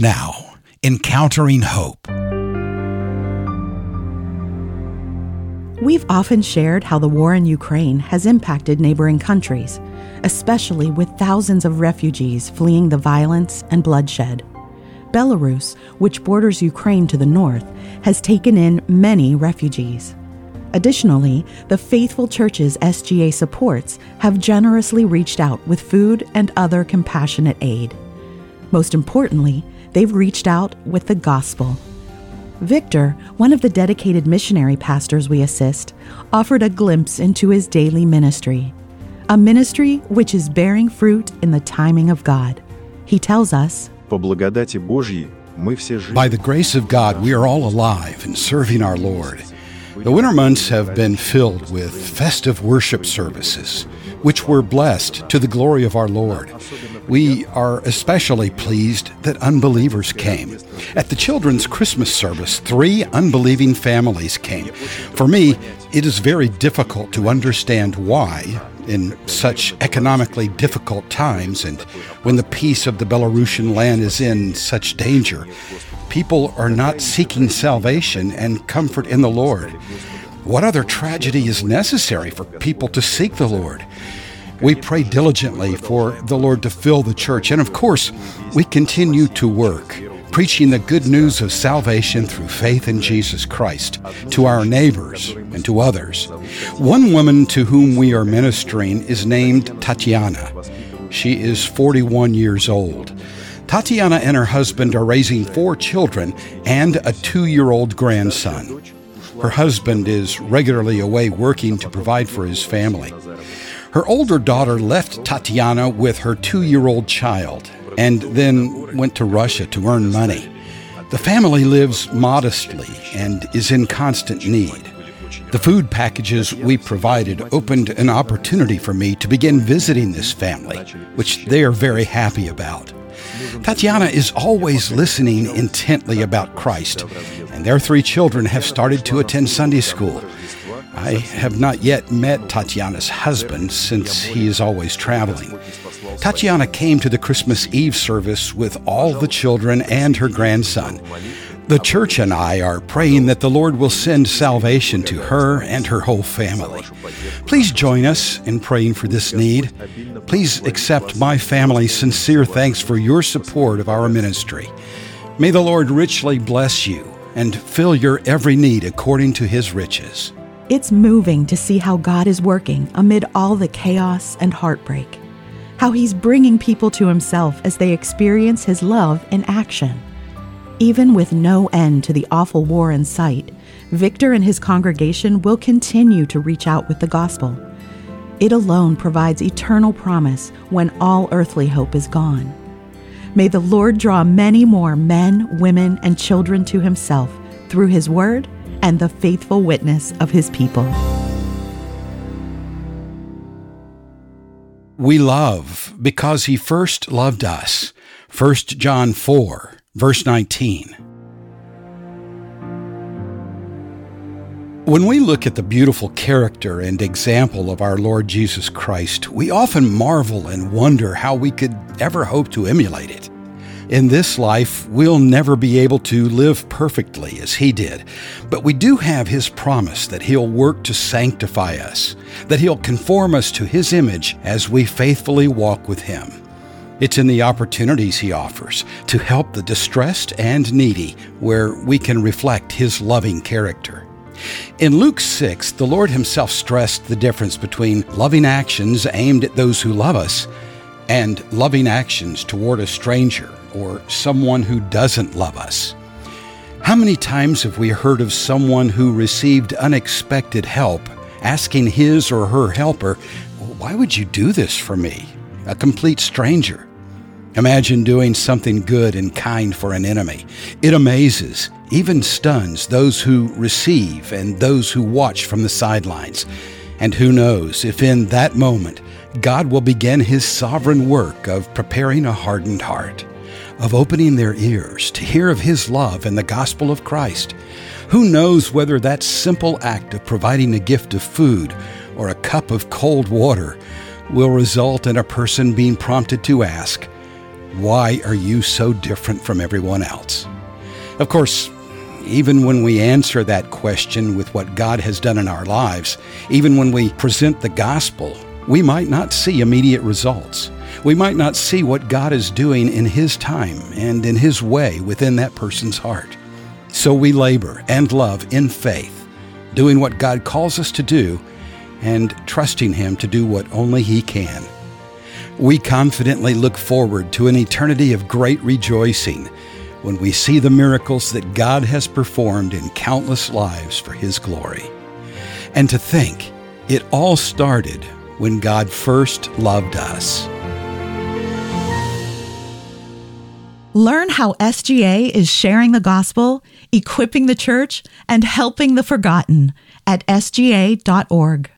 Now, Encountering Hope. We've often shared how the war in Ukraine has impacted neighboring countries, especially with thousands of refugees fleeing the violence and bloodshed. Belarus, which borders Ukraine to the north, has taken in many refugees. Additionally, the faithful churches SGA supports have generously reached out with food and other compassionate aid. Most importantly, they've reached out with the gospel. Viktor, one of the dedicated missionary pastors we assist, offered a glimpse into his daily ministry, a ministry which is bearing fruit in the timing of God. He tells us By the grace of God, we are all alive and serving our Lord. The winter months have been filled with festive worship services, which were blessed to the glory of our Lord. We are especially pleased that unbelievers came. At the children's Christmas service, three unbelieving families came. For me, it is very difficult to understand why, in such economically difficult times and when the peace of the Belarusian land is in such danger, people are not seeking salvation and comfort in the Lord. What other tragedy is necessary for people to seek the Lord? We pray diligently for the Lord to fill the church, and of course, we continue to work, preaching the good news of salvation through faith in Jesus Christ to our neighbors and to others. One woman to whom we are ministering is named Tatiana. She is 41 years old. Tatiana and her husband are raising four children and a two year old grandson. Her husband is regularly away working to provide for his family. Her older daughter left Tatiana with her two year old child and then went to Russia to earn money. The family lives modestly and is in constant need. The food packages we provided opened an opportunity for me to begin visiting this family, which they are very happy about. Tatiana is always listening intently about Christ, and their three children have started to attend Sunday school. I have not yet met Tatiana's husband since he is always traveling. Tatiana came to the Christmas Eve service with all the children and her grandson. The church and I are praying that the Lord will send salvation to her and her whole family. Please join us in praying for this need. Please accept my family's sincere thanks for your support of our ministry. May the Lord richly bless you and fill your every need according to his riches. It's moving to see how God is working amid all the chaos and heartbreak, how He's bringing people to Himself as they experience His love in action. Even with no end to the awful war in sight, Viktor and his congregation will continue to reach out with the gospel. It alone provides eternal promise when all earthly hope is gone. May the Lord draw many more men, women, and children to Himself through His word and the faithful witness of His people. We love because he first loved us. 1 John 4, verse 19. When we look at the beautiful character and example of our Lord Jesus Christ, we often marvel and wonder how we could ever hope to emulate it. In this life, we'll never be able to live perfectly as He did, but we do have His promise that He'll work to sanctify us, that He'll conform us to His image as we faithfully walk with Him. It's in the opportunities He offers to help the distressed and needy where we can reflect His loving character. In Luke 6, the Lord Himself stressed the difference between loving actions aimed at those who love us and loving actions toward a stranger or someone who doesn't love us. How many times have we heard of someone who received unexpected help asking his or her helper, Why would you do this for me? A complete stranger. Imagine doing something good and kind for an enemy. It amazes, even stuns those who receive and those who watch from the sidelines. And who knows if in that moment God will begin His sovereign work of preparing a hardened heart, of opening their ears to hear of His love and the gospel of Christ. Who knows whether that simple act of providing a gift of food or a cup of cold water will result in a person being prompted to ask, Why are you so different from everyone else? Of course, even when we answer that question with what God has done in our lives, even when we present the gospel, we might not see immediate results. We might not see what God is doing in His time and in His way within that person's heart. So we labor and love in faith, doing what God calls us to do and trusting Him to do what only He can. We confidently look forward to an eternity of great rejoicing when we see the miracles that God has performed in countless lives for His glory. And to think, it all started when God first loved us. Learn how SGA is sharing the gospel, equipping the church, and helping the forgotten at sga.org.